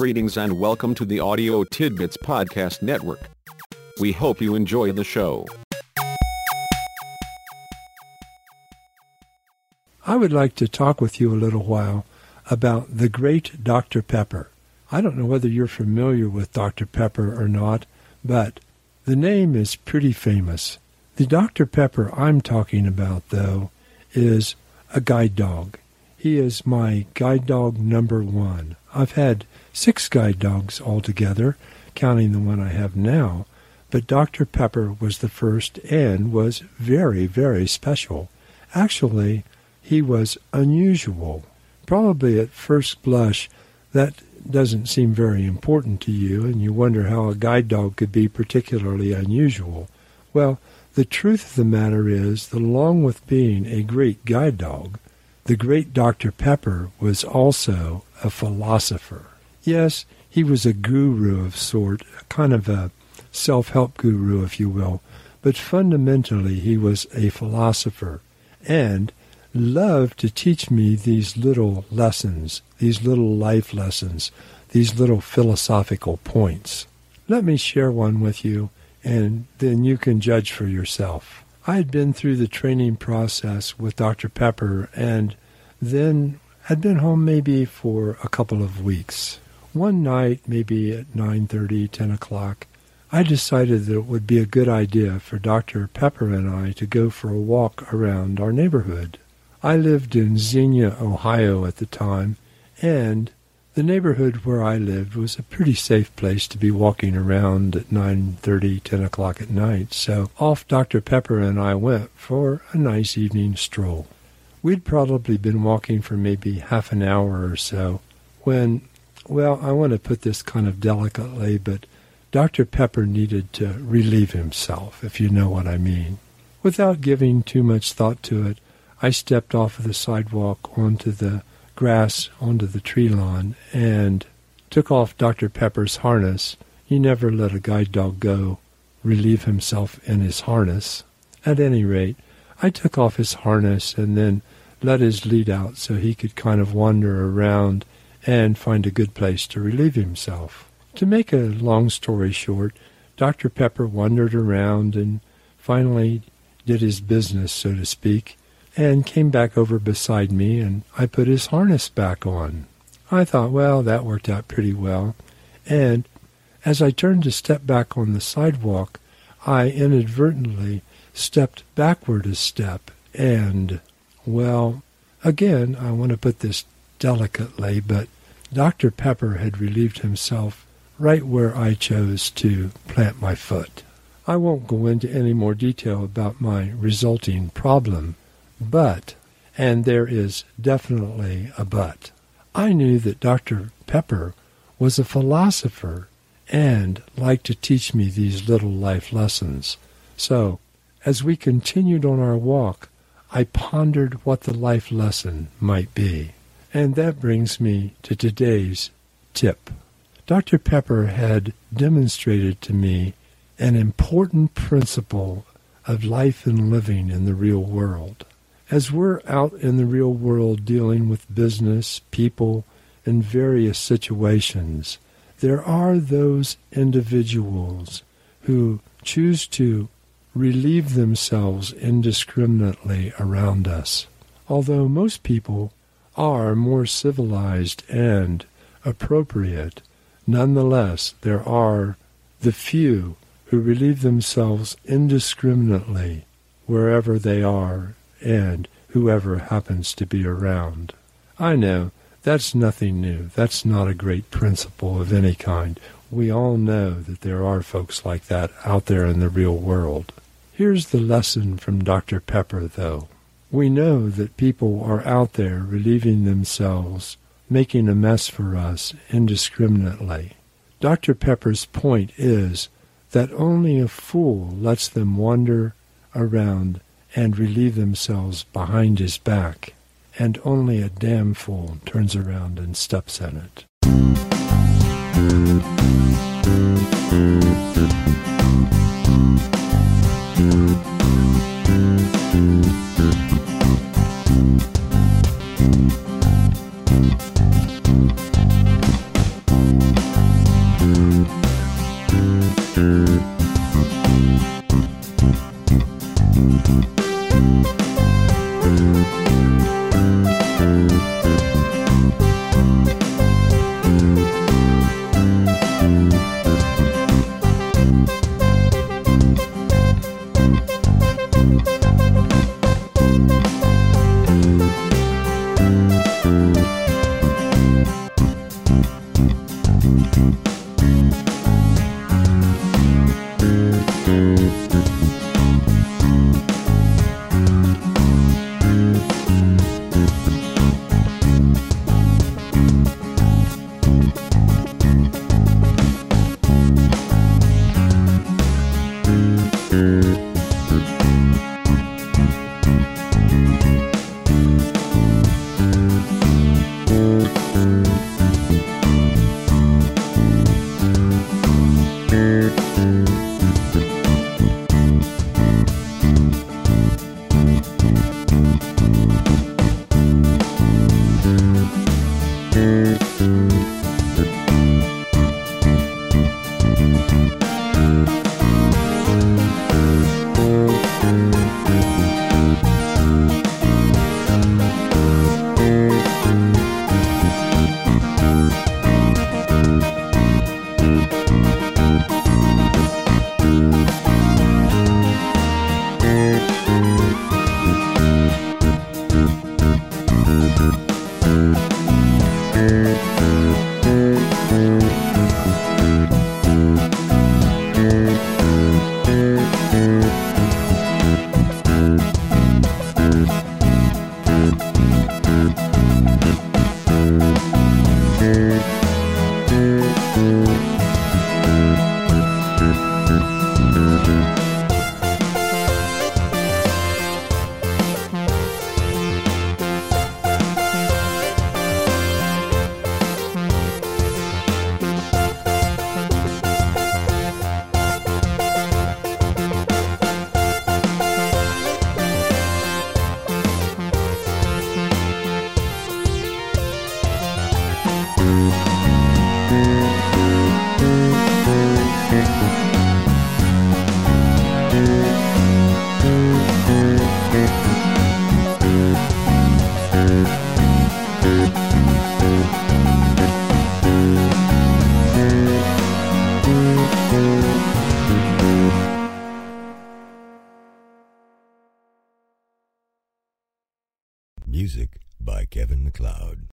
Greetings and welcome to the Audio Tidbits Podcast Network. We hope you enjoy the show. I would like to talk with you a little while about the great Dr. Pepper. I don't know whether you're familiar with Dr. Pepper or not, but the name is pretty famous. The Dr. Pepper I'm talking about, though, is a guide dog. He is my guide dog number one. I've had six guide dogs altogether, counting the one I have now, but Dr. Pepper was the first and was very, very special. Actually, he was unusual. Probably at first blush, that doesn't seem very important to you, and you wonder how a guide dog could be particularly unusual. Well, the truth of the matter is that along with being a great guide dog, the great Dr. Pepper was also a philosopher. Yes, he was a guru of sort, a kind of a self-help guru, if you will, but fundamentally he was a philosopher and loved to teach me these little lessons, these little life lessons, these little philosophical points. Let me share one with you, and then you can judge for yourself. I had been through the training process with Dr. Pepper and then had been home maybe for a couple of weeks. One night, maybe at 9:30, 10 o'clock, I decided that it would be a good idea for Dr. Pepper and I to go for a walk around our neighborhood. I lived in Xenia, Ohio at the time, and the neighborhood where I lived was a pretty safe place to be walking around at 9:30, 10 o'clock at night. So off Dr. Pepper and I went for a nice evening stroll. We'd probably been walking for maybe half an hour or so when, well, I want to put this kind of delicately, but Dr. Pepper needed to relieve himself, if you know what I mean. Without giving too much thought to it, I stepped off of the sidewalk onto the grass, onto the tree lawn, and took off Dr. Pepper's harness. He never let a guide dog go relieve himself in his harness. At any rate, I took off his harness and then let his lead out so he could kind of wander around and find a good place to relieve himself. To make a long story short, Dr. Pepper wandered around and finally did his business, so to speak, and came back over beside me, and I put his harness back on. I thought, well, that worked out pretty well. And as I turned to step back on the sidewalk, I inadvertently stepped backward a step, and, well, again, I want to put this delicately, but Dr. Pepper had relieved himself right where I chose to plant my foot. I won't go into any more detail about my resulting problem, but, and there is definitely a but, I knew that Dr. Pepper was a philosopher and liked to teach me these little life lessons. So, as we continued on our walk, I pondered what the life lesson might be. And that brings me to today's tip. Dr. Pepper had demonstrated to me an important principle of life and living in the real world. As we're out in the real world dealing with business, people, and various situations, there are those individuals who choose to relieve themselves indiscriminately around us. Although most people are more civilized and appropriate, nonetheless there are the few who relieve themselves indiscriminately wherever they are and whoever happens to be around. I know that's nothing new. That's not a great principle of any kind. We all know that there are folks like that out there in the real world. Here's the lesson from Dr. Pepper, though. We know that people are out there relieving themselves, making a mess for us indiscriminately. Dr. Pepper's point is that only a fool lets them wander around and relieve themselves behind his back, and only a damn fool turns around and steps in it. Kevin MacLeod.